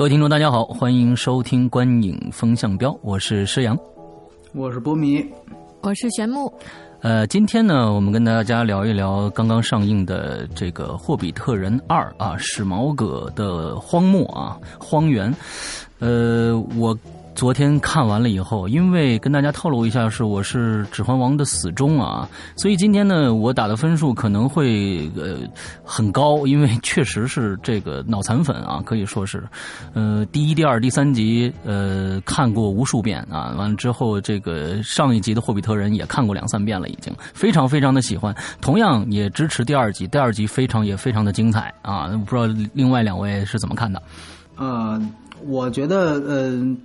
各位听众，大家好，欢迎收听《观影风向标》，我是施阳，我是波米，我是玄木。呃，今天呢，我们跟大家聊一聊刚刚上映的这个《霍比特人二》啊，史矛革的荒漠啊，荒原。呃，我。昨天看完了以后，因为跟大家透露一下，是我是《指环王》的死忠啊，所以今天呢，我打的分数可能会呃很高，因为确实是这个脑残粉啊，可以说是，呃，第一、第二、第三集呃看过无数遍啊，完了之后这个上一集的《霍比特人》也看过两三遍了，已经非常非常的喜欢，同样也支持第二集，第二集非常也非常的精彩啊，不知道另外两位是怎么看的？呃，我觉得呃。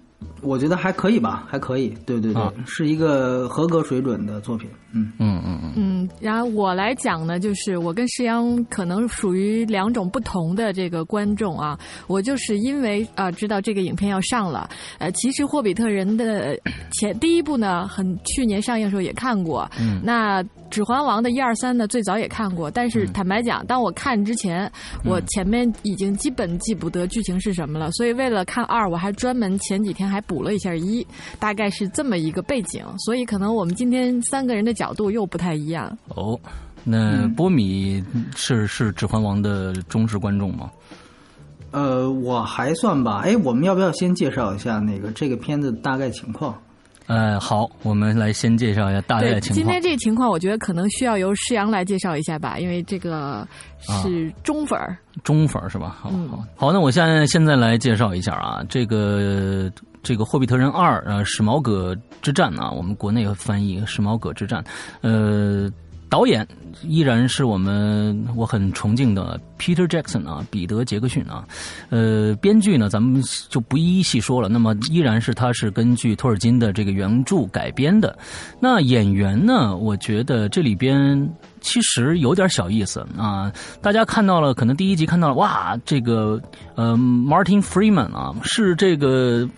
我觉得还可以吧，还可以，对对对，是一个合格水准的作品。嗯嗯嗯嗯。嗯，然后我来讲呢，就是我跟石阳可能属于两种不同的这个观众啊。我就是因为啊知道这个影片要上了，呃，其实《霍比特人》的前第一部呢，很去年上映的时候也看过。嗯。那《指环王》的一二三呢，最早也看过，但是坦白讲，当我看之前，我前面已经基本记不得剧情是什么了，所以为了看二，我还专门前几天还补。补了一下一，大概是这么一个背景，所以可能我们今天三个人的角度又不太一样。哦，那波米是是《指环王》的忠实观众吗？呃，我还算吧。哎，我们要不要先介绍一下那个这个片子大概情况？呃，好，我们来先介绍一下大概情况。今天这个情况，我觉得可能需要由施阳来介绍一下吧，因为这个是中粉儿，中粉儿是吧？好好好，那我现在现在来介绍一下啊，这个。这个《霍比特人二》呃，史矛革之战啊，我们国内翻译《史矛革之战》。呃，导演依然是我们我很崇敬的 Peter Jackson 啊，彼得·杰克逊啊。呃，编剧呢，咱们就不一一细说了。那么，依然是他是根据托尔金的这个原著改编的。那演员呢，我觉得这里边其实有点小意思啊。大家看到了，可能第一集看到了，哇，这个呃，Martin Freeman 啊，是这个。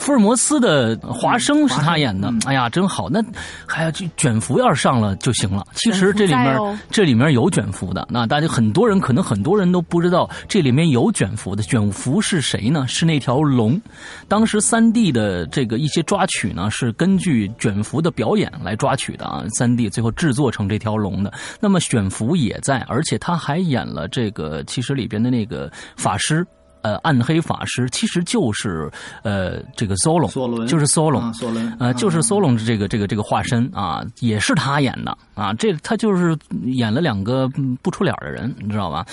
福尔摩斯的华生是他演的，哎呀，真好！那还要卷福要是上了就行了。其实这里面这里面有卷福的，那大家很多人可能很多人都不知道这里面有卷福的。卷福是谁呢？是那条龙。当时三 D 的这个一些抓取呢，是根据卷福的表演来抓取的啊。三 D 最后制作成这条龙的。那么卷福也在，而且他还演了这个其实里边的那个法师。呃，暗黑法师其实就是呃，这个 Solon，索伦就是 Solon，索伦，呃，就是 Solon 这个这个这个化身啊，也是他演的啊，这他就是演了两个不出脸的人，你知道吧？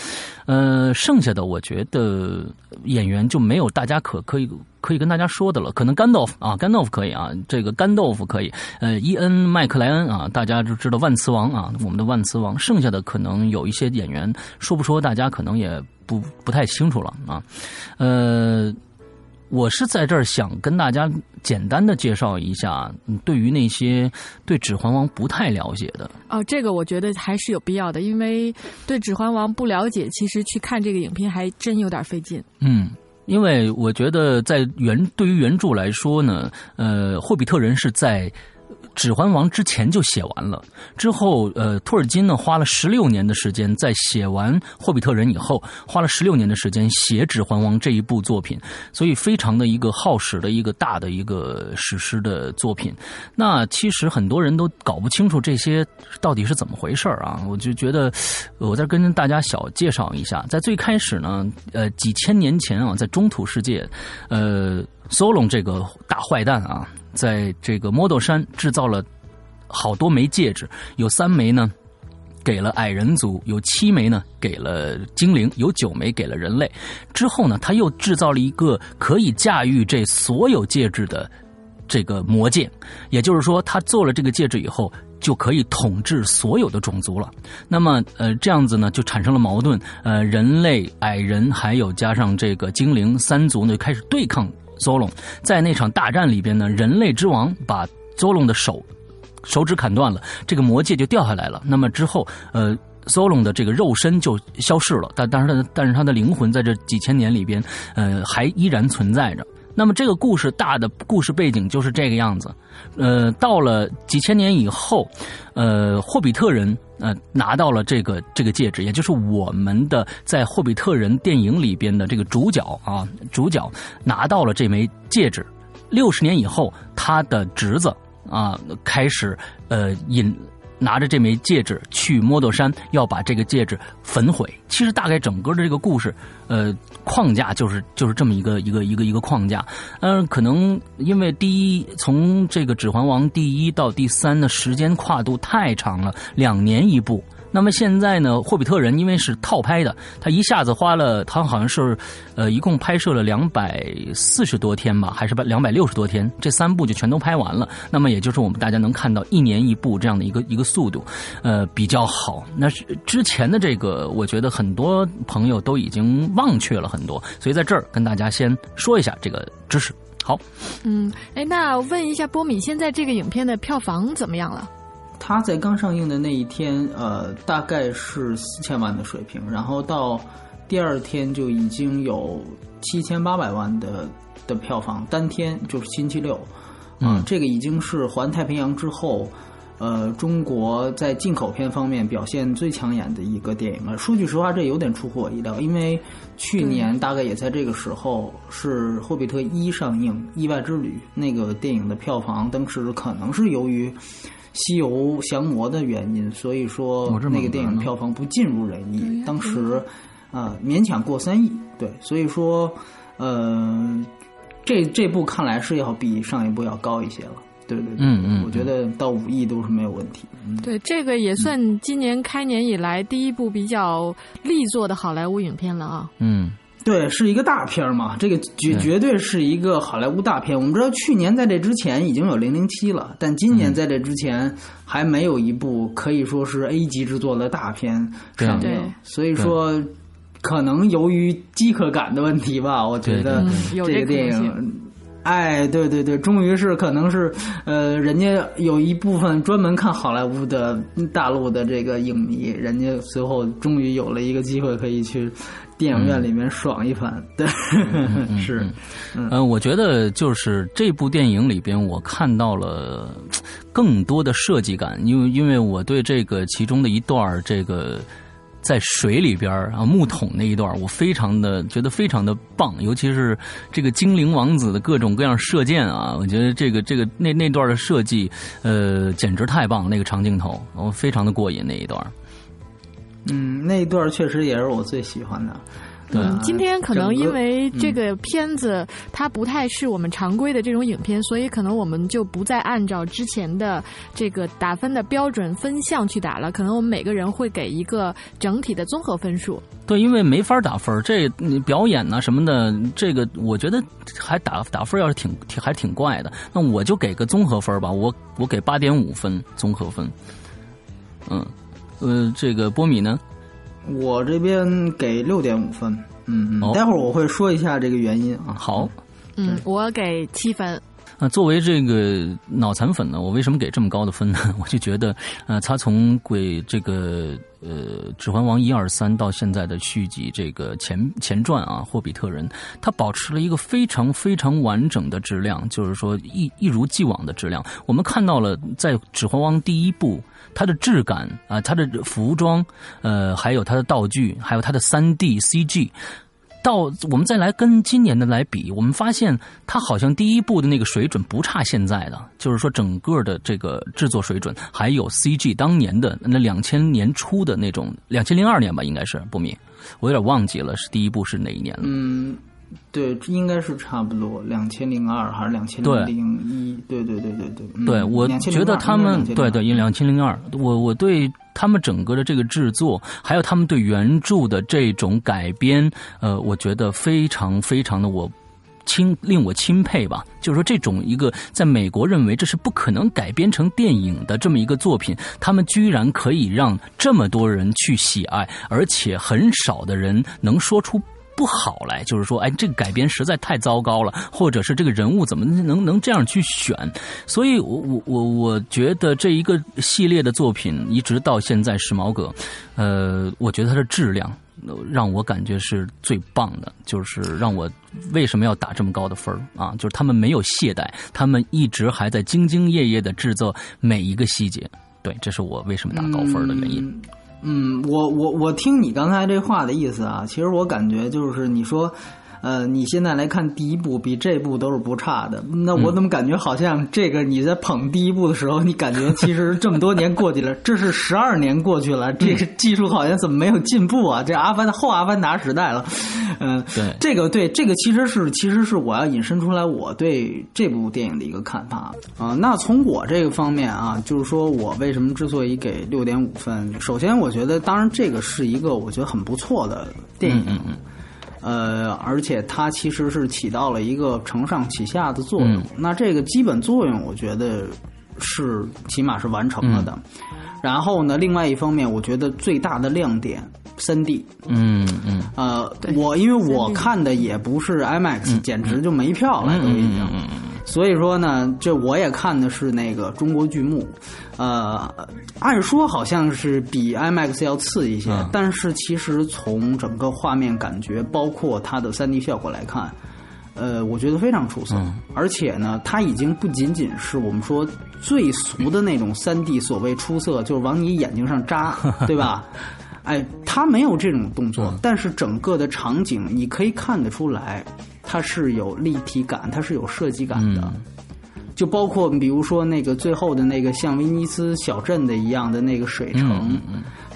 呃，剩下的我觉得演员就没有大家可可以可以跟大家说的了，可能干豆腐啊，干豆腐可以啊，这个干豆腐可以，呃，伊恩麦克莱恩啊，大家就知道万磁王啊，我们的万磁王，剩下的可能有一些演员说不说，大家可能也。不不太清楚了啊，呃，我是在这儿想跟大家简单的介绍一下，对于那些对《指环王》不太了解的哦，这个我觉得还是有必要的，因为对《指环王》不了解，其实去看这个影片还真有点费劲。嗯，因为我觉得在原对于原著来说呢，呃，霍比特人是在。《指环王》之前就写完了，之后，呃，托尔金呢花了十六年的时间，在写完《霍比特人》以后，花了十六年的时间写《指环王》这一部作品，所以非常的一个耗时的一个大的一个史诗的作品。那其实很多人都搞不清楚这些到底是怎么回事啊！我就觉得，我再跟大家小介绍一下，在最开始呢，呃，几千年前啊，在中土世界，呃，Solon 这个大坏蛋啊。在这个魔斗山制造了好多枚戒指，有三枚呢给了矮人族，有七枚呢给了精灵，有九枚给了人类。之后呢，他又制造了一个可以驾驭这所有戒指的这个魔戒，也就是说，他做了这个戒指以后，就可以统治所有的种族了。那么，呃，这样子呢，就产生了矛盾。呃，人类、矮人还有加上这个精灵三族呢，开始对抗 Zolo，。在那场大战里边呢，人类之王把 Zolo 的手手指砍断了，这个魔戒就掉下来了。那么之后，呃。Zolon 的这个肉身就消失了，但但是但是他的灵魂在这几千年里边，呃，还依然存在着。那么这个故事大的故事背景就是这个样子。呃，到了几千年以后，呃，霍比特人呃拿到了这个这个戒指，也就是我们的在霍比特人电影里边的这个主角啊，主角拿到了这枚戒指。六十年以后，他的侄子啊开始呃引。拿着这枚戒指去摩多山，要把这个戒指焚毁。其实大概整个的这个故事，呃，框架就是就是这么一个一个一个一个框架。嗯，可能因为第一，从这个《指环王》第一到第三的时间跨度太长了，两年一部。那么现在呢？霍比特人因为是套拍的，他一下子花了，他好像是，呃，一共拍摄了两百四十多天吧，还是两百六十多天，这三部就全都拍完了。那么也就是我们大家能看到一年一部这样的一个一个速度，呃，比较好。那是之前的这个，我觉得很多朋友都已经忘却了很多，所以在这儿跟大家先说一下这个知识。好，嗯，哎，那问一下波米，现在这个影片的票房怎么样了？它在刚上映的那一天，呃，大概是四千万的水平，然后到第二天就已经有七千八百万的的票房，单天就是星期六，嗯，这个已经是环太平洋之后，呃，中国在进口片方面表现最抢眼的一个电影了。说句实话，这有点出乎我意料，因为去年大概也在这个时候是《霍比特一》上映，《意外之旅》那个电影的票房当时可能是由于。西游降魔的原因，所以说那个电影票房不尽如人意。当时，啊，勉强过三亿。对，所以说，呃，这这部看来是要比上一部要高一些了。对对对，嗯嗯，我觉得到五亿都是没有问题。对，这个也算今年开年以来第一部比较力作的好莱坞影片了啊。嗯。对，是一个大片嘛，这个绝绝对是一个好莱坞大片。我们知道去年在这之前已经有《零零七》了，但今年在这之前还没有一部可以说是 A 级制作的大片上映。所以说，可能由于饥渴感的问题吧，我觉得这个电影，哎，对对对，终于是可能是呃，人家有一部分专门看好莱坞的大陆的这个影迷，人家随后终于有了一个机会可以去。电影院里面爽一番，对，是，嗯，我觉得就是这部电影里边，我看到了更多的设计感，因为因为我对这个其中的一段这个在水里边啊木桶那一段，我非常的觉得非常的棒，尤其是这个精灵王子的各种各样射箭啊，我觉得这个这个那那段的设计，呃，简直太棒，那个长镜头，我非常的过瘾那一段。嗯，那一段确实也是我最喜欢的。嗯，今天可能因为这个片子它不太是我们常规的这种影片，所以可能我们就不再按照之前的这个打分的标准分项去打了。可能我们每个人会给一个整体的综合分数。对，因为没法打分，这表演呢什么的，这个我觉得还打打分要是挺挺还挺怪的。那我就给个综合分吧，我我给八点五分综合分。嗯。呃，这个波米呢？我这边给六点五分。嗯嗯，待会儿我会说一下这个原因啊。好，嗯，我给七分。那作为这个脑残粉呢，我为什么给这么高的分呢？我就觉得，呃，他从鬼这个呃《指环王》一二三到现在的续集这个前前传啊，《霍比特人》，他保持了一个非常非常完整的质量，就是说一一如既往的质量。我们看到了在《指环王》第一部。它的质感啊，它的服装，呃，还有它的道具，还有它的三 D CG，到我们再来跟今年的来比，我们发现它好像第一部的那个水准不差现在的，就是说整个的这个制作水准，还有 CG 当年的那两千年初的那种，两千零二年吧，应该是不明，我有点忘记了是第一部是哪一年了。嗯。对，应该是差不多两千零二还是两千零一？对对对对对。对，我觉得他们对对，因两千零二，我我对他们整个的这个制作，还有他们对原著的这种改编，呃，我觉得非常非常的我钦令我钦佩吧。就是说，这种一个在美国认为这是不可能改编成电影的这么一个作品，他们居然可以让这么多人去喜爱，而且很少的人能说出。不好来，就是说，哎，这个改编实在太糟糕了，或者是这个人物怎么能能这样去选？所以，我我我我觉得这一个系列的作品一直到现在，时髦哥，呃，我觉得它的质量让我感觉是最棒的，就是让我为什么要打这么高的分啊？就是他们没有懈怠，他们一直还在兢兢业业的制作每一个细节。对，这是我为什么打高分的原因。嗯我我我听你刚才这话的意思啊，其实我感觉就是你说。呃，你现在来看第一部比这部都是不差的，那我怎么感觉好像这个你在捧第一部的时候，你感觉其实这么多年过去了，这是十二年过去了，这个技术好像怎么没有进步啊？这阿凡后阿凡达时代了，嗯，对，这个对这个其实是其实是我要引申出来我对这部电影的一个看法啊。那从我这个方面啊，就是说我为什么之所以给六点五分，首先我觉得当然这个是一个我觉得很不错的电影。呃，而且它其实是起到了一个承上启下的作用。那这个基本作用，我觉得是起码是完成了的。然后呢，另外一方面，我觉得最大的亮点，三 D。嗯嗯。呃，我因为我看的也不是 IMAX，简直就没票了，都已经。所以说呢，这我也看的是那个中国剧目，呃，按说好像是比 IMAX 要次一些，但是其实从整个画面感觉，包括它的 3D 效果来看，呃，我觉得非常出色。而且呢，它已经不仅仅是我们说最俗的那种 3D 所谓出色，就是往你眼睛上扎，对吧？哎，它没有这种动作，但是整个的场景你可以看得出来。它是有立体感，它是有设计感的，就包括比如说那个最后的那个像威尼斯小镇的一样的那个水城，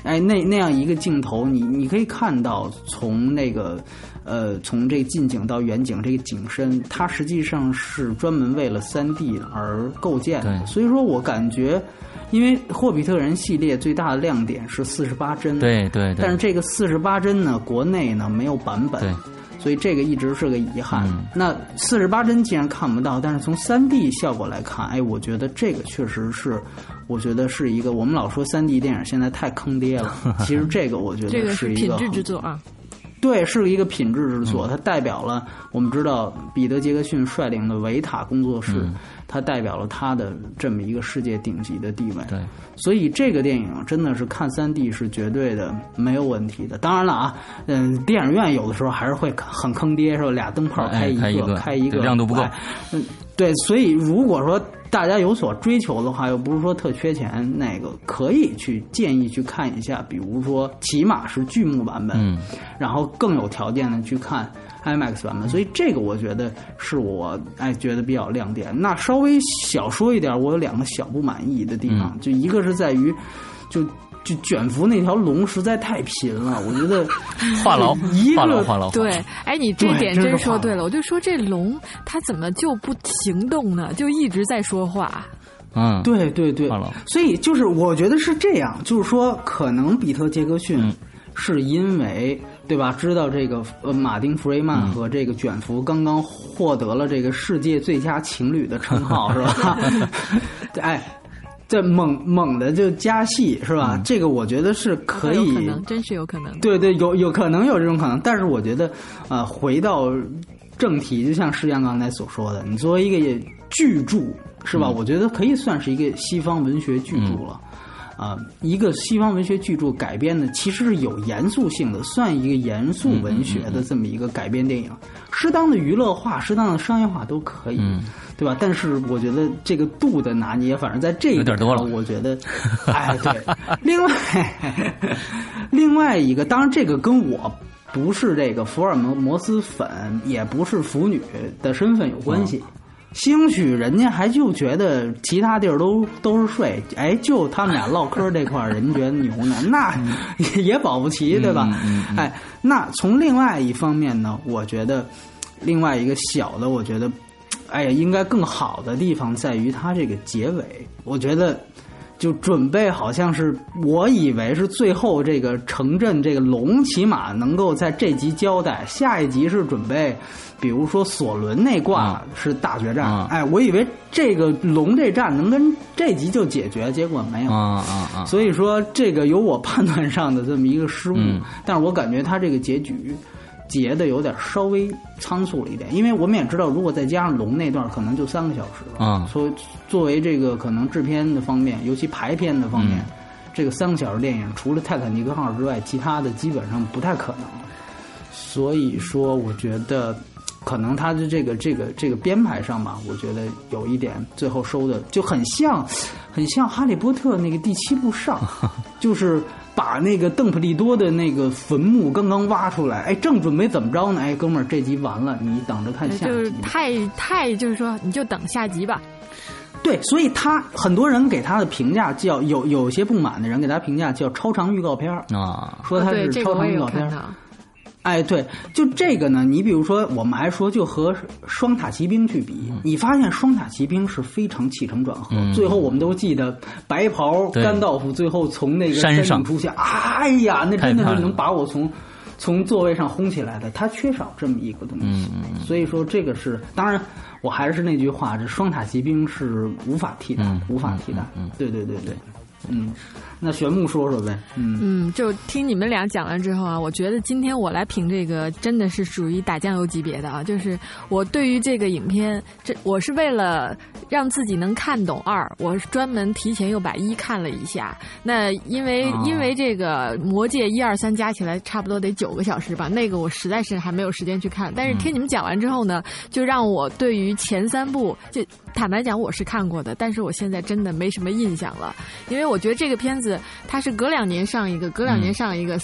哎，那那样一个镜头，你你可以看到从那个呃从这近景到远景这个景深，它实际上是专门为了三 D 而构建的。所以说我感觉，因为霍比特人系列最大的亮点是四十八帧，对对，但是这个四十八帧呢，国内呢没有版本。所以这个一直是个遗憾。那四十八帧既然看不到，但是从三 D 效果来看，哎，我觉得这个确实是，我觉得是一个。我们老说三 D 电影现在太坑爹了，其实这个我觉得是一个品质之作啊。对，是一个品质之作，它代表了我们知道彼得杰克逊率领的维塔工作室。它代表了他的这么一个世界顶级的地位，对，所以这个电影真的是看三 D 是绝对的没有问题的。当然了啊，嗯，电影院有的时候还是会很坑爹，是吧？俩灯泡开一个，开一个亮度不够，嗯，对。所以如果说大家有所追求的话，又不是说特缺钱，那个可以去建议去看一下，比如说起码是剧目版本，嗯，然后更有条件的去看。IMAX 版本，所以这个我觉得是我哎觉得比较亮点。那稍微小说一点，我有两个小不满意的地方，就一个是在于，就就卷福那条龙实在太贫了，我觉得 话痨，话痨话痨。对，哎，你这点真说对了，我就说这龙它怎么就不行动呢？就一直在说话。嗯，对对对，所以就是我觉得是这样，就是说可能比特杰克逊是因为。对吧？知道这个呃，马丁·弗瑞曼和这个卷福刚刚获得了这个世界最佳情侣的称号，是吧？哎，这猛猛的就加戏，是吧？这个我觉得是可以，可能真是有可能。对对，有有可能有这种可能，但是我觉得啊，回到正题，就像石阳刚才所说的，你作为一个巨著，是吧？我觉得可以算是一个西方文学巨著了。啊，一个西方文学巨著改编的，其实是有严肃性的，算一个严肃文学的这么一个改编电影，适当的娱乐化、适当的商业化都可以，对吧？但是我觉得这个度的拿捏，反正在这一点多了，我觉得，哎，对。另外，另外一个，当然这个跟我不是这个福尔摩摩斯粉，也不是腐女的身份有关系。兴许人家还就觉得其他地儿都都是睡，哎，就他们俩唠嗑这块儿，人觉得牛呢，那也保不齐，对吧？哎，那从另外一方面呢，我觉得另外一个小的，我觉得，哎呀，应该更好的地方在于它这个结尾，我觉得就准备好像是，我以为是最后这个城镇这个龙起码能够在这集交代，下一集是准备，比如说索伦那挂是大决战，嗯哎，我以为这个龙这战能跟这集就解决，结果没有。啊啊啊！所以说，这个有我判断上的这么一个失误，嗯但是我感觉他这个结局结的有点稍微仓促了一点，因为我们也知道，如果再加上龙那段，可能就三个小时了。啊所以作为这个可能制片的方面，尤其排片的方面，嗯这个三个小时电影除了《泰坦尼克号》之外，其他的基本上不太可能。所以说，我觉得可能他的这个这个这个编排上吧，我觉得有一点最后收的就很像，很像《哈利波特》那个第七部上，就是把那个邓普利多的那个坟墓刚刚挖出来，哎，正准备怎么着呢？哎，哥们儿，这集完了，你等着看下集就是集。太太就是说，你就等下集吧。对，所以他很多人给他的评价叫有有些不满的人给他评价叫超长预告片儿啊，说他是超长预告片。哎，对，就这个呢，你比如说，我们还说就和双塔奇兵去比，你发现双塔奇兵是非常起承转合，嗯最后我们都记得白袍对甘道夫最后从那个山上顶出现，哎呀，那真的是能把我从从座位上轰起来的，他缺少这么一个东西，所以说这个是，当然我还是那句话，这双塔骑兵是无法替代，嗯无法替代，对对对对，嗯，那玄牧说说呗，嗯嗯，就听你们俩讲了之后啊，我觉得今天我来评这个真的是属于打酱油级别的啊。就是我对于这个影片，这我是为了让自己能看懂二，我是专门提前又把一看了一下。那因为、哦因为这个《魔戒》一二三加起来差不多得九个小时吧，那个我实在是还没有时间去看。但是听你们讲完之后呢，就让我对于前三部就坦白讲我是看过的，但是我现在真的没什么印象了，因为我觉得这个片子它是隔两年上一个，隔两年上一个，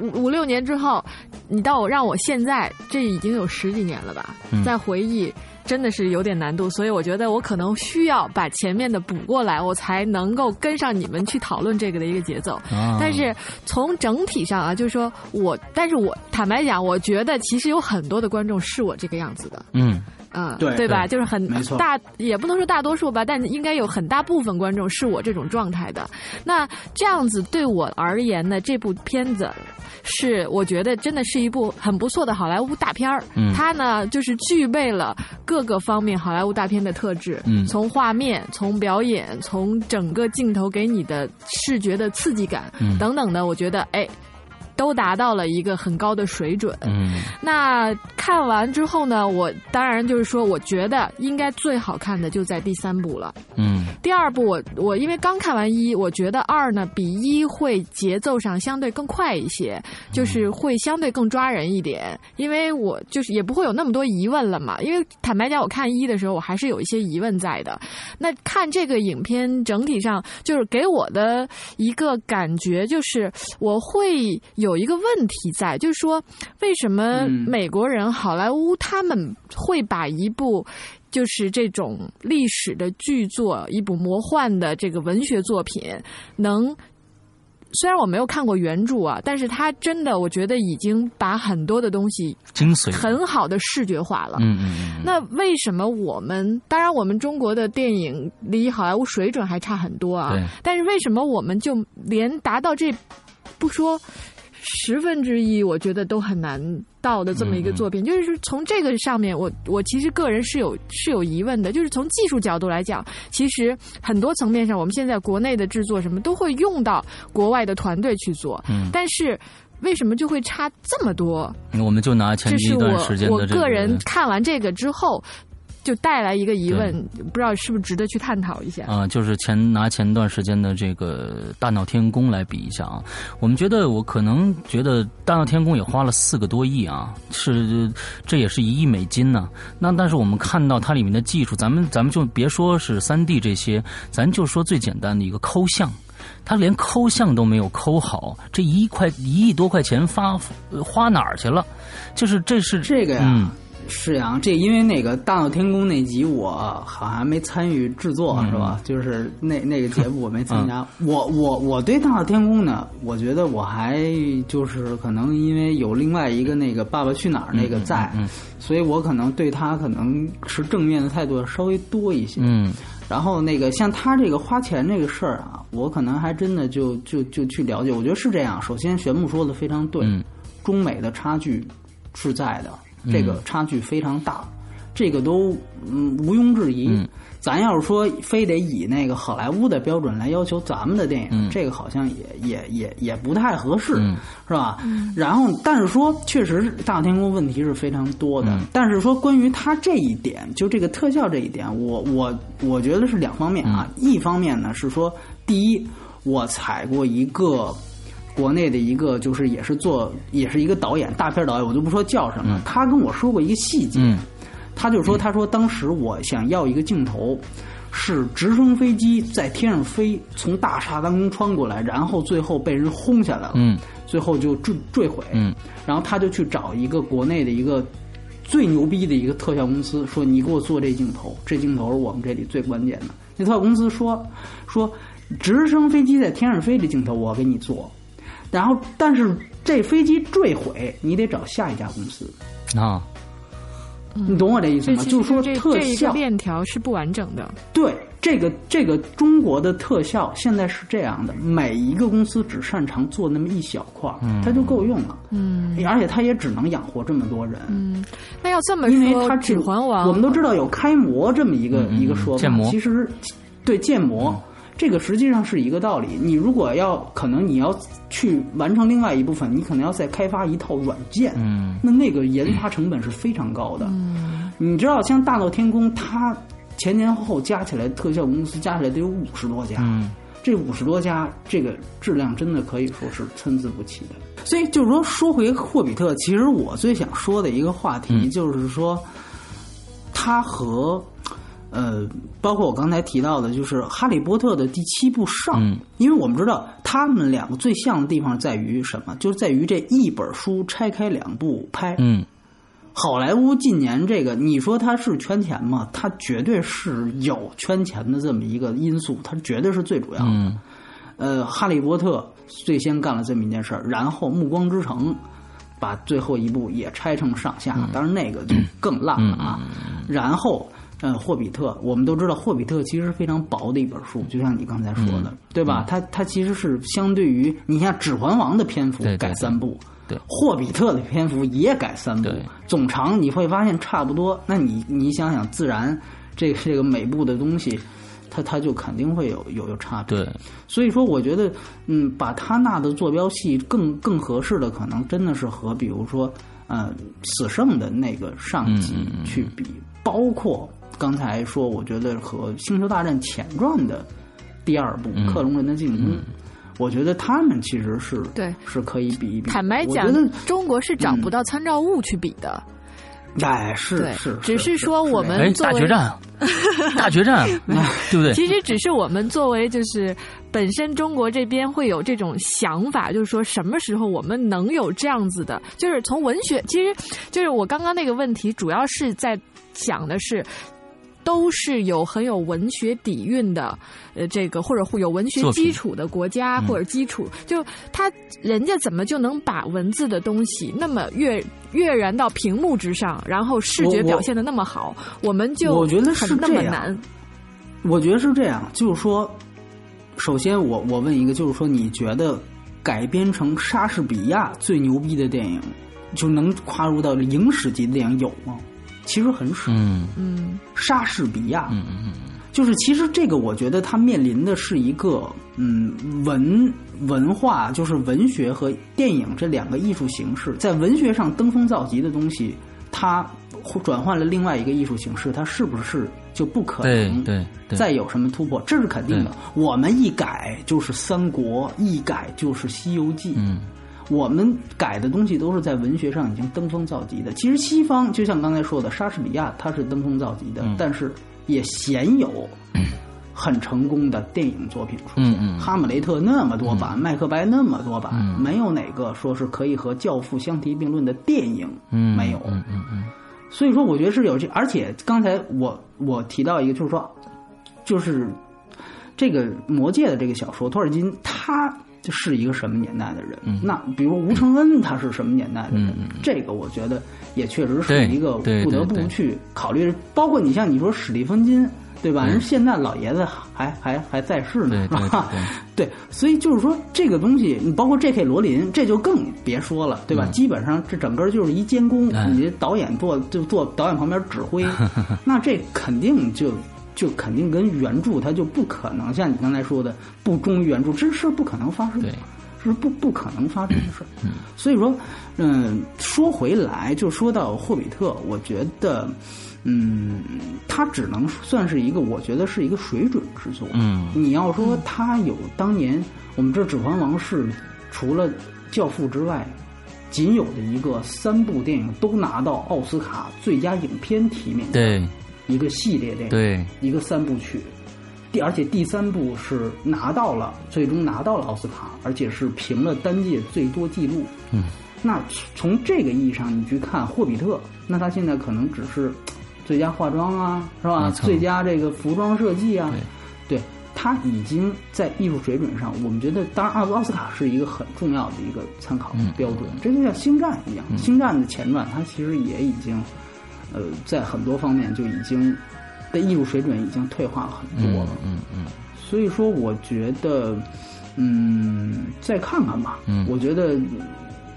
五五六年之后，你到我让我现在这已经有十几年了吧，嗯再回忆。真的是有点难度，所以我觉得我可能需要把前面的补过来，我才能够跟上你们去讨论这个的一个节奏。啊但是从整体上啊，就是说我，但是我坦白讲，我觉得其实有很多的观众是我这个样子的，嗯嗯，对吧？就是很大，也不能说大多数吧，但应该有很大部分观众是我这种状态的。那这样子对我而言呢，这部片子是我觉得真的是一部很不错的好莱坞大片儿。嗯它呢就是具备了各个方面好莱坞大片的特质，嗯从画面、从表演、从整个镜头给你的视觉的刺激感、嗯等等的，我觉得哎。都达到了一个很高的水准。嗯那看完之后呢，我当然就是说，我觉得应该最好看的就在第三部了。嗯第二部我我因为刚看完一，我觉得二呢比一会节奏上相对更快一些，就是会相对更抓人一点。因为我就是也不会有那么多疑问了嘛。因为坦白讲，我看一的时候我还是有一些疑问在的。那看这个影片整体上就是给我的一个感觉就是我会有一个问题在，就是说为什么嗯。美国人好莱坞他们会把一部就是这种历史的巨作，一部魔幻的这个文学作品，能虽然我没有看过原著啊，但是他真的我觉得已经把很多的东西精髓很好的视觉化了。嗯嗯嗯。那为什么我们当然我们中国的电影离好莱坞水准还差很多啊对，但是为什么我们就连达到这不说十分之一，我觉得都很难到的这么一个作品，就是从这个上面，我我其实个人是有是有疑问的，就是从技术角度来讲，其实很多层面上，我们现在国内的制作什么都会用到国外的团队去做，嗯。但是为什么就会差这么多？嗯，我们就拿前一段我我时间的这个人看完这个之后，就带来一个疑问，不知道是不是值得去探讨一下。啊、就是前拿前段时间的这个《大闹天宫》来比一下啊，我们觉得我可能觉得《大闹天宫》也花了四个多亿啊，是这也是一亿美金呢、那但是我们看到它里面的技术，咱们咱们就别说是三 D 这些，咱就说最简单的一个抠像。他连抠像都没有抠好，这一块一亿多块钱发呃花哪儿去了？就是这是这个呀，嗯是呀，这因为那个《大闹天宫》那集我好像还没参与制作，嗯是吧？就是那那个节目我没参加。我我我对《大闹天宫》呢，我觉得我还就是可能因为有另外一个那个《爸爸去哪儿》那个在，嗯所以我可能对他可能持正面的态度稍微多一些。嗯然后那个像他这个花钱这个事儿啊，我可能还真的就就就去了解。我觉得是这样。首先，玄木说的非常对，中美的差距是在的，这个差距非常大，这个都嗯毋庸置疑。咱要是说非得以那个好莱坞的标准来要求咱们的电影，这个好像也也也也不太合适，是吧？然后，但是说确实大天宫问题是非常多的。但是说关于它这一点，就这个特效这一点，我我我觉得是两方面啊。一方面呢是说，第一，我踩过一个国内的一个，就是也是做也是一个导演，大片导演，我就不说叫什么，他跟我说过一个细节。他就说：“他说当时我想要一个镜头，是直升飞机在天上飞，从大厦当中穿过来，然后最后被人轰下来了，嗯，最后就坠坠毁，嗯，然后他就去找一个国内的一个最牛逼的一个特效公司，说你给我做这镜头，这镜头是我们这里最关键的。那特效公司说说直升飞机在天上飞这镜头我给你做，然后但是这飞机坠毁，你得找下一家公司啊。”你懂我这意思吗？就是说特效链条是不完整的。对，这个这个中国的特效现在是这样的，每一个公司只擅长做那么一小块，它就够用了。嗯，而且它也只能养活这么多人。嗯，那要这么说，因为它指环王，我们都知道有开模这么一个一个说法。建模其实对建模这个实际上是一个道理。你如果要可能你要去完成另外一部分，你可能要再开发一套软件。嗯，那那个研发成本是非常高的。嗯你知道，像大闹天宫，它前前后后加起来，特效公司加起来得有五十多家。嗯，这五十多家，这个质量真的可以说是参差不齐的。所以就是说，说回霍比特，其实我最想说的一个话题就是说，它和呃，包括我刚才提到的，就是哈利波特的第七部上，因为我们知道他们两个最像的地方在于什么，就是在于这一本书拆开两部拍。嗯。好莱坞近年这个，你说它是圈钱吗？它绝对是有圈钱的这么一个因素，它绝对是最主要的。呃，哈利波特最先干了这么一件事儿，然后暮光之城把最后一部也拆成上下，当然那个就更烂了啊。然后，呃，霍比特，我们都知道霍比特其实非常薄的一本书，就像你刚才说的，对吧？它它其实是相对于你像《指环王》的篇幅改三部。对，霍比特的篇幅也改三部，总长你会发现差不多。那你你想想，自然这个这个每部的东西，它它就肯定会有有有差别。对，所以说我觉得，嗯，把他纳的坐标系更更合适的，可能真的是和比如说，呃，死圣的那个上集去比，包括刚才说，我觉得和星球大战前传的第二部克隆人的进攻。我觉得他们其实是对，是可以比一比。坦白讲，中国是找不到参照物去比的。哎，是是，只是说我们 大决战，大决战，对不对？其实只是我们作为就是本身中国这边会有这种想法，就是说什么时候我们能有这样子的？就是从文学，其实就是我刚刚那个问题，主要是在想的是。都是有很有文学底蕴的，呃，这个或者会有文学基础的国家或者基础，就他人家怎么就能把文字的东西那么跃跃然到屏幕之上，然后视觉表现的那么好，我们就我觉得是那么难。我觉得是这样，就是说，首先我我问一个，就是说，你觉得改编成莎士比亚最牛逼的电影，就能跨入到影史级的电影有吗？其实很少。嗯嗯，莎士比亚，嗯嗯嗯，就是其实这个，我觉得它面临的是一个嗯文文化，就是文学和电影这两个艺术形式，在文学上登峰造极的东西，它转换了另外一个艺术形式，它是不是就不可能对再有什么突破？这是肯定的。我们一改就是三国，一改就是西游记。嗯。我们改的东西都是在文学上已经登峰造极的。其实西方就像刚才说的，莎士比亚他是登峰造极的，但是也鲜有很成功的电影作品出现。哈姆雷特那么多版，麦克白那么多版，没有哪个说是可以和教父相提并论的电影，没有。所以说，我觉得是有这，而且刚才我我提到一个，就是说，就是这个魔戒的这个小说，托尔金他。是一个什么年代的人？那比如吴承恩，他是什么年代的人？这个我觉得也确实是一个不得不去考虑。包括你像你说史蒂芬金，对吧？人现在老爷子还还还在世呢，是吧？对，所以就是说这个东西，你包括 J.K. 罗琳，这就更别说了，对吧？基本上这整个就是一监工，你导演做就坐导演旁边指挥，那这肯定就就肯定跟原著它就不可能像你刚才说的不忠于原著，这事儿不可能发生。对。是不不可能发生的事儿，所以说，嗯，说回来，就说到霍比特，我觉得，嗯，它只能算是一个，我觉得是一个水准之作。嗯，你要说它有当年我们这《指环王》是除了《教父》之外，仅有的一个三部电影都拿到奥斯卡最佳影片提名的一个系列电影，对，一个三部曲。第而且第三部是拿到了，最终拿到了奥斯卡，而且是评了单届最多纪录。嗯，那从这个意义上，你去看《霍比特》，那他现在可能只是最佳化妆啊，是吧？最佳这个服装设计啊，对，他已经在艺术水准上，我们觉得，当然奥奥斯卡是一个很重要的一个参考标准。这就像《星战》一样，《星战》的前传，它其实也已经，呃，在很多方面就已经。的艺术水准已经退化了很多了，嗯嗯，所以说我觉得，嗯，再看看吧，嗯，我觉得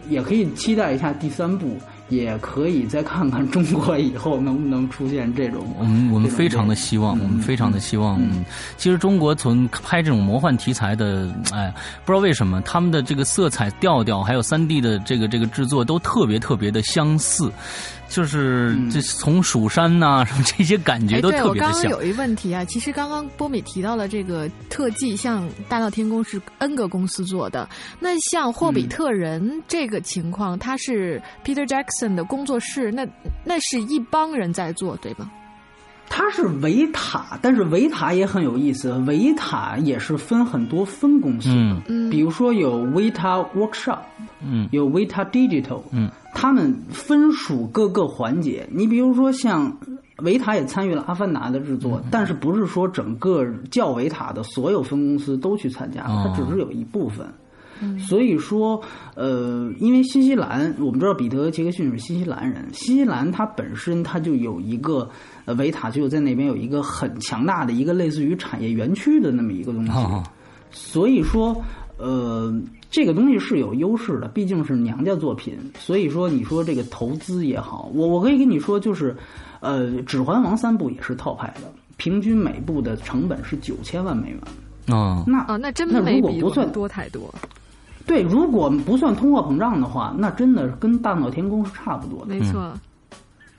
也可以期待一下第三部。也可以再看看中国以后能不能出现这种。我们我们非常的希望，我们非常的希望。嗯其实中国从拍这种魔幻题材的，哎，不知道为什么他们的这个色彩调调，还有三 D 的这个这个制作都特别特别的相似，就是这从蜀山呐什么这些感觉都特别的像。我刚刚有一问题啊，其实刚刚波米提到了这个特技，像大闹天宫是 N 个公司做的，那像霍比特人这个情况，他是 Peter Jackson。的工作室，那那是一帮人在做，对吧？他是维塔，但是维塔也很有意思，维塔也是分很多分公司，嗯，比如说有维塔 Workshop，嗯，有维塔 Digital，嗯，他们分属各个环节。你比如说像维塔也参与了《阿凡达》的制作，但是不是说整个叫维塔的所有分公司都去参加，它只是有一部分。所以说，呃，因为新西兰，我们知道彼得·杰克逊是新西兰人，新西兰它本身它就有一个，呃，维塔就在那边有一个很强大的一个类似于产业园区的那么一个东西，所以说，呃，这个东西是有优势的，毕竟是娘家作品，所以说你说这个投资也好，我我可以跟你说，就是，呃，《指环王》三部也是套拍的，平均每部的成本是九千万美元，啊，那哦，那真那如果不算多太多。对，如果不算通货膨胀的话，那真的跟大闹天宫是差不多的。没错。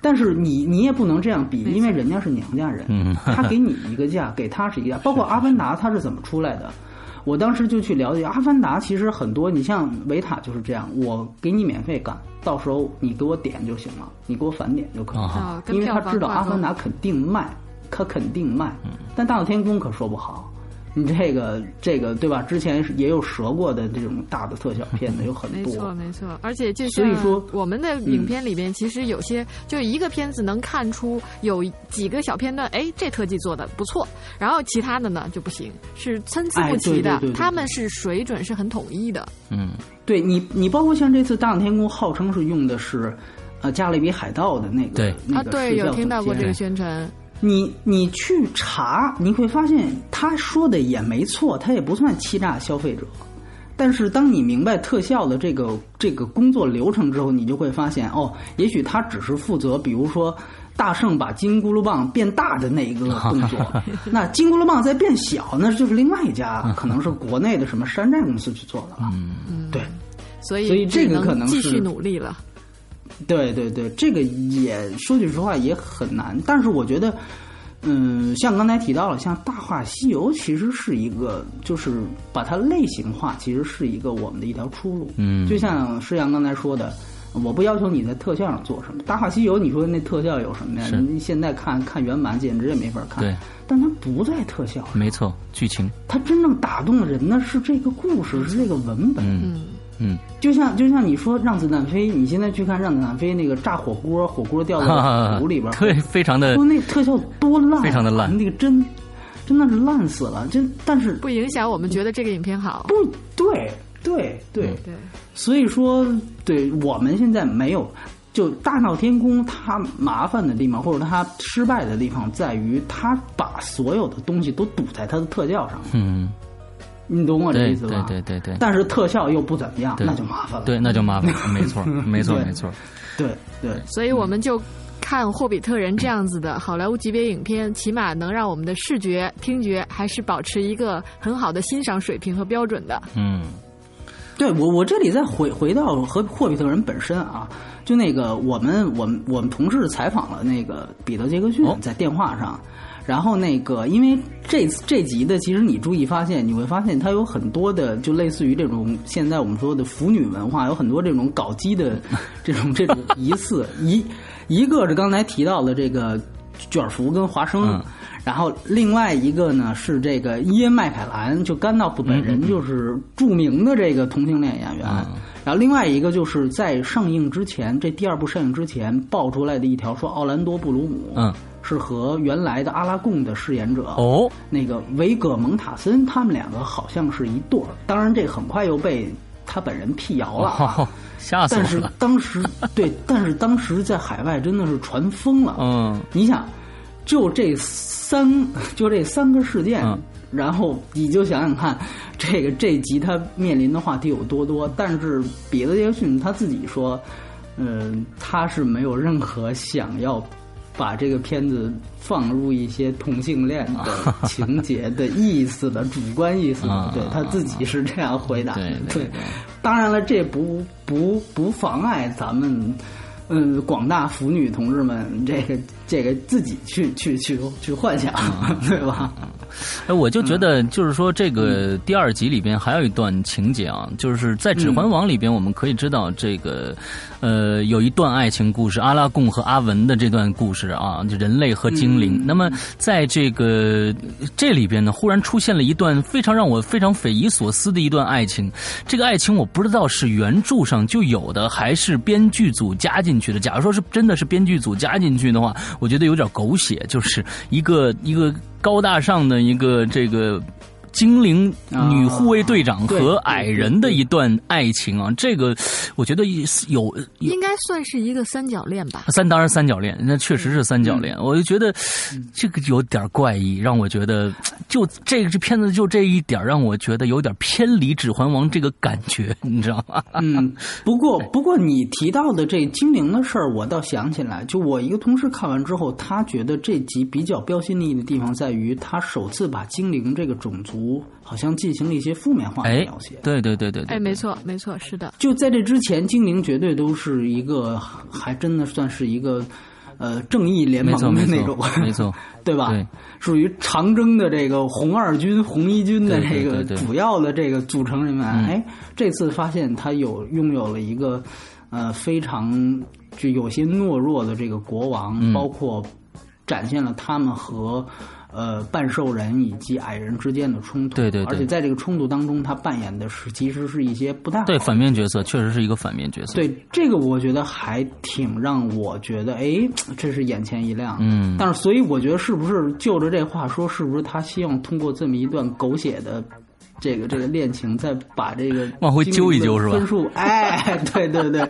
但是你你也不能这样比，因为人家是娘家人，他给你一个价，给他是一个价。包括《阿凡达》，它是怎么出来的？我当时就去了解，《阿凡达》其实很多，你像维塔就是这样，我给你免费干，到时候你给我点就行了，你给我返点就可以了，因为他知道《阿凡达》肯定卖，他肯定卖。但大闹天宫可说不好。你这个这个对吧？之前也有折过的这种大的特效片子有很多，没错没错。而且就所以说我们的影片里边，其实有些就一个片子能看出有几个小片段，哎，这特技做的不错，然后其他的呢就不行，是参差不齐的。他们是水准是很统一的。嗯，对你你包括像这次《大闹天宫》，号称是用的是呃《加勒比海盗》的那个对啊，对，有听到过这个宣传。你你去查，你会发现他说的也没错，他也不算欺诈消费者。但是当你明白特效的这个这个工作流程之后，你就会发现哦，也许他只是负责，比如说大圣把金箍噜棒变大的那一个动作，那金箍噜棒再变小，那就是另外一家可能是国内的什么山寨公司去做的了。嗯，对，所以所以这个可能继续努力了。对对对，这个也说句实话也很难，但是我觉得，嗯，像刚才提到了，像《大话西游》其实是一个，就是把它类型化，其实是一个我们的一条出路。嗯，就像施阳刚才说的，我不要求你在特效上做什么，《大话西游》你说那特效有什么呀？你现在看看原版简直也没法看。对，但它不在特效。没错，剧情。它真正打动人的是这个故事，是这个文本。嗯。嗯，就像就像你说《让子弹飞》，你现在去看《让子弹飞》那个炸火锅，火锅掉到 土里边，对，非常的，说那特效多烂，非常的烂，那个真真的是烂死了。真但是不影响我们觉得这个影片好。不对，对对对，所以说，对我们现在没有就大闹天宫，它麻烦的地方或者它失败的地方在于，它把所有的东西都堵在它的特效上。嗯，你懂我这意思吧？对对对对，但是特效又不怎么样，那就麻烦了。对，那就麻烦了，没错，没错，没错。对对所以我们就看《霍比特人》这样子的好莱坞级别影片，起码能让我们的视觉、听觉还是保持一个很好的欣赏水平和标准的。嗯对，我我这里再回回到和霍比特人本身啊，就那个我们我们我们同事采访了那个彼得杰克逊哦在电话上。然后那个，因为这这集的，其实你注意发现，你会发现它有很多的，就类似于这种现在我们说的腐女文化，有很多这种搞基的 这种这种疑似。一一个是刚才提到的这个卷福跟华生，嗯然后另外一个呢是这个伊恩麦凯兰，就甘道夫本人就是著名的这个同性恋演员。嗯然后另外一个就是在上映之前，这第二部上映之前爆出来的一条说，奥兰多·布鲁姆嗯，是和原来的阿拉贡的饰演者哦，那个维葛蒙塔森，他们两个好像是一对儿。当然，这很快又被他本人辟谣了啊。哦，吓死但是。当时对，但是当时在海外真的是传疯了。嗯你想，就这三 就这三个事件，嗯然后你就想想看，这个这集他面临的话题有多多。但是彼得杰克逊他自己说，嗯、他是没有任何想要。把这个片子放入一些同性恋的 情节的意思的主观意思对他自己是这样回答的。对当然了，这不不不妨碍咱们，嗯，广大腐女同志们，这个这个自己去去去去幻想，对吧？哎，我就觉得，就是说，这个第二集里边还有一段情节啊，就是在《指环王》里边，我们可以知道这个，呃，有一段爱情故事，阿拉贡和阿文的这段故事啊，就人类和精灵。那么，在这个这里边呢，忽然出现了一段非常让我非常匪夷所思的一段爱情。这个爱情我不知道是原著上就有的，还是编剧组加进去的。假如说是真的是编剧组加进去的话，我觉得有点狗血，就是一个一个。高大上的一个这个精灵女护卫队长和矮人的一段爱情啊，这个我觉得有应该算是一个三角恋吧。三当然三角恋，那确实是三角恋，我就觉得这个有点怪异，让我觉得 就这个这片子就这一点让我觉得有点偏离《指环王》这个感觉，你知道吗？嗯，不过不过你提到的这精灵的事儿，我倒想起来，就我一个同事看完之后，他觉得这集比较标新立异的地方在于，他首次把精灵这个种族好像进行了一些负面化的描写。对对对对对，哎，没错没错，是的。就在这之前，精灵绝对都是一个，还真的算是一个。呃，正义联盟的那种，没错，对吧？对，属于长征的这个红二军、红一军的这个主要的这个组成人员。哎，这次发现他有拥有了一个呃非常就有些懦弱的这个国王，嗯、包括展现了他们和。呃，半兽人以及矮人之间的冲突，对对，而且在这个冲突当中，他扮演的是其实是一些不大对反面角色，确实是一个反面角色。对这个，我觉得还挺让我觉得，哎，这是眼前一亮。嗯，但是所以我觉得，是不是就着这话说，是不是他希望通过这么一段狗血的？这个这个恋情，再把这个往回揪一揪是吧？分数，哎，对对对，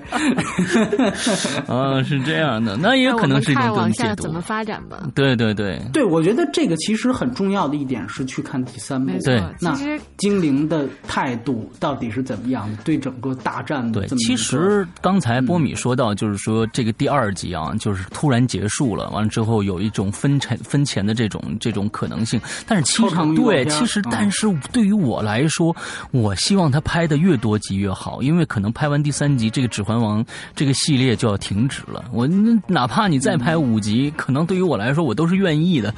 啊，是这样的，那也可能是一种往下怎么发展吧？对对对，对，我觉得这个其实很重要的一点是去看第三部，对，那精灵的态度到底是怎么样的？对整个大战的对，其实刚才波米说到，就是说这个第二集啊，就是突然结束了，完了之后有一种分钱分钱的这种这种可能性，但是其实对，其实但是对于我。来说，我希望他拍的越多集越好，因为可能拍完第三集，这个《指环王》这个系列就要停止了。我哪怕你再拍五集，嗯、可能对于我来说，我都是愿意的。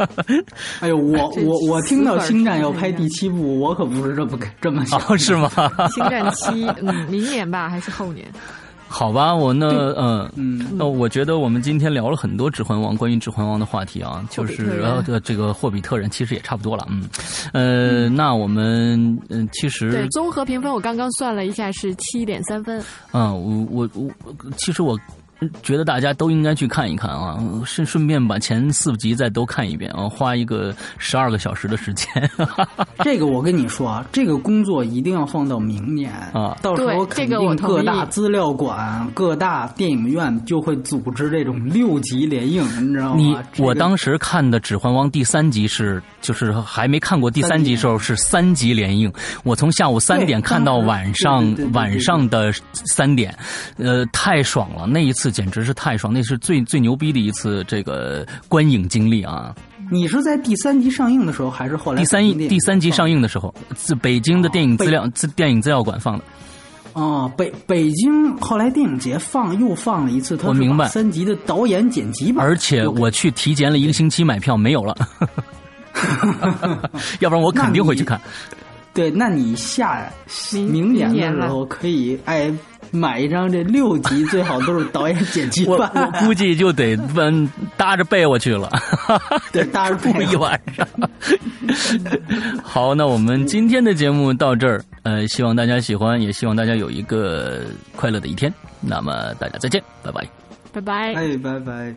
哎呦，我我我听到《星战》要拍第七部，我可不是这么这么想，哦、是吗？《星战七》嗯，明年吧，还是后年？好吧，我那嗯嗯，那我觉得我们今天聊了很多《指环王》关于《指环王》的话题啊，就是呃这个霍比特人其实也差不多了，嗯。呃，那我们嗯其实对综合评分我刚刚算了一下是七点三分，嗯，我我我其实我。觉得大家都应该去看一看啊，顺顺便把前四集再都看一遍啊，花一个十二个小时的时间。这个我跟你说啊，这个工作一定要放到明年啊，到时候肯定各大资料馆、各大电影院就会组织这种六集连映，你知道吗？你我当时看的《指环王》第三集是，就是还没看过第三集时候是三集连映，我从下午三点看到晚上晚上的三点，呃，太爽了，那一次。简直是太爽！那是最最牛逼的一次这个观影经历啊！你是在第三集上映的时候，还是后来第三第三集上映的时候，自北京的电影资料自电影资料馆放的。哦，北北京后来电影节放又放了一次，我明白三集的导演剪辑版，而且我去提前了一个星期买票，没有了，要不然我肯定会去看。对，那你下明年的时候可以哎。买一张这六集最好都是导演剪辑版，我估计就得奔搭着被窝去了，得搭着过一晚上。好，那我们今天的节目到这儿，呃，希望大家喜欢，也希望大家有一个快乐的一天。那么大家再见，拜拜，拜拜，哎，拜拜。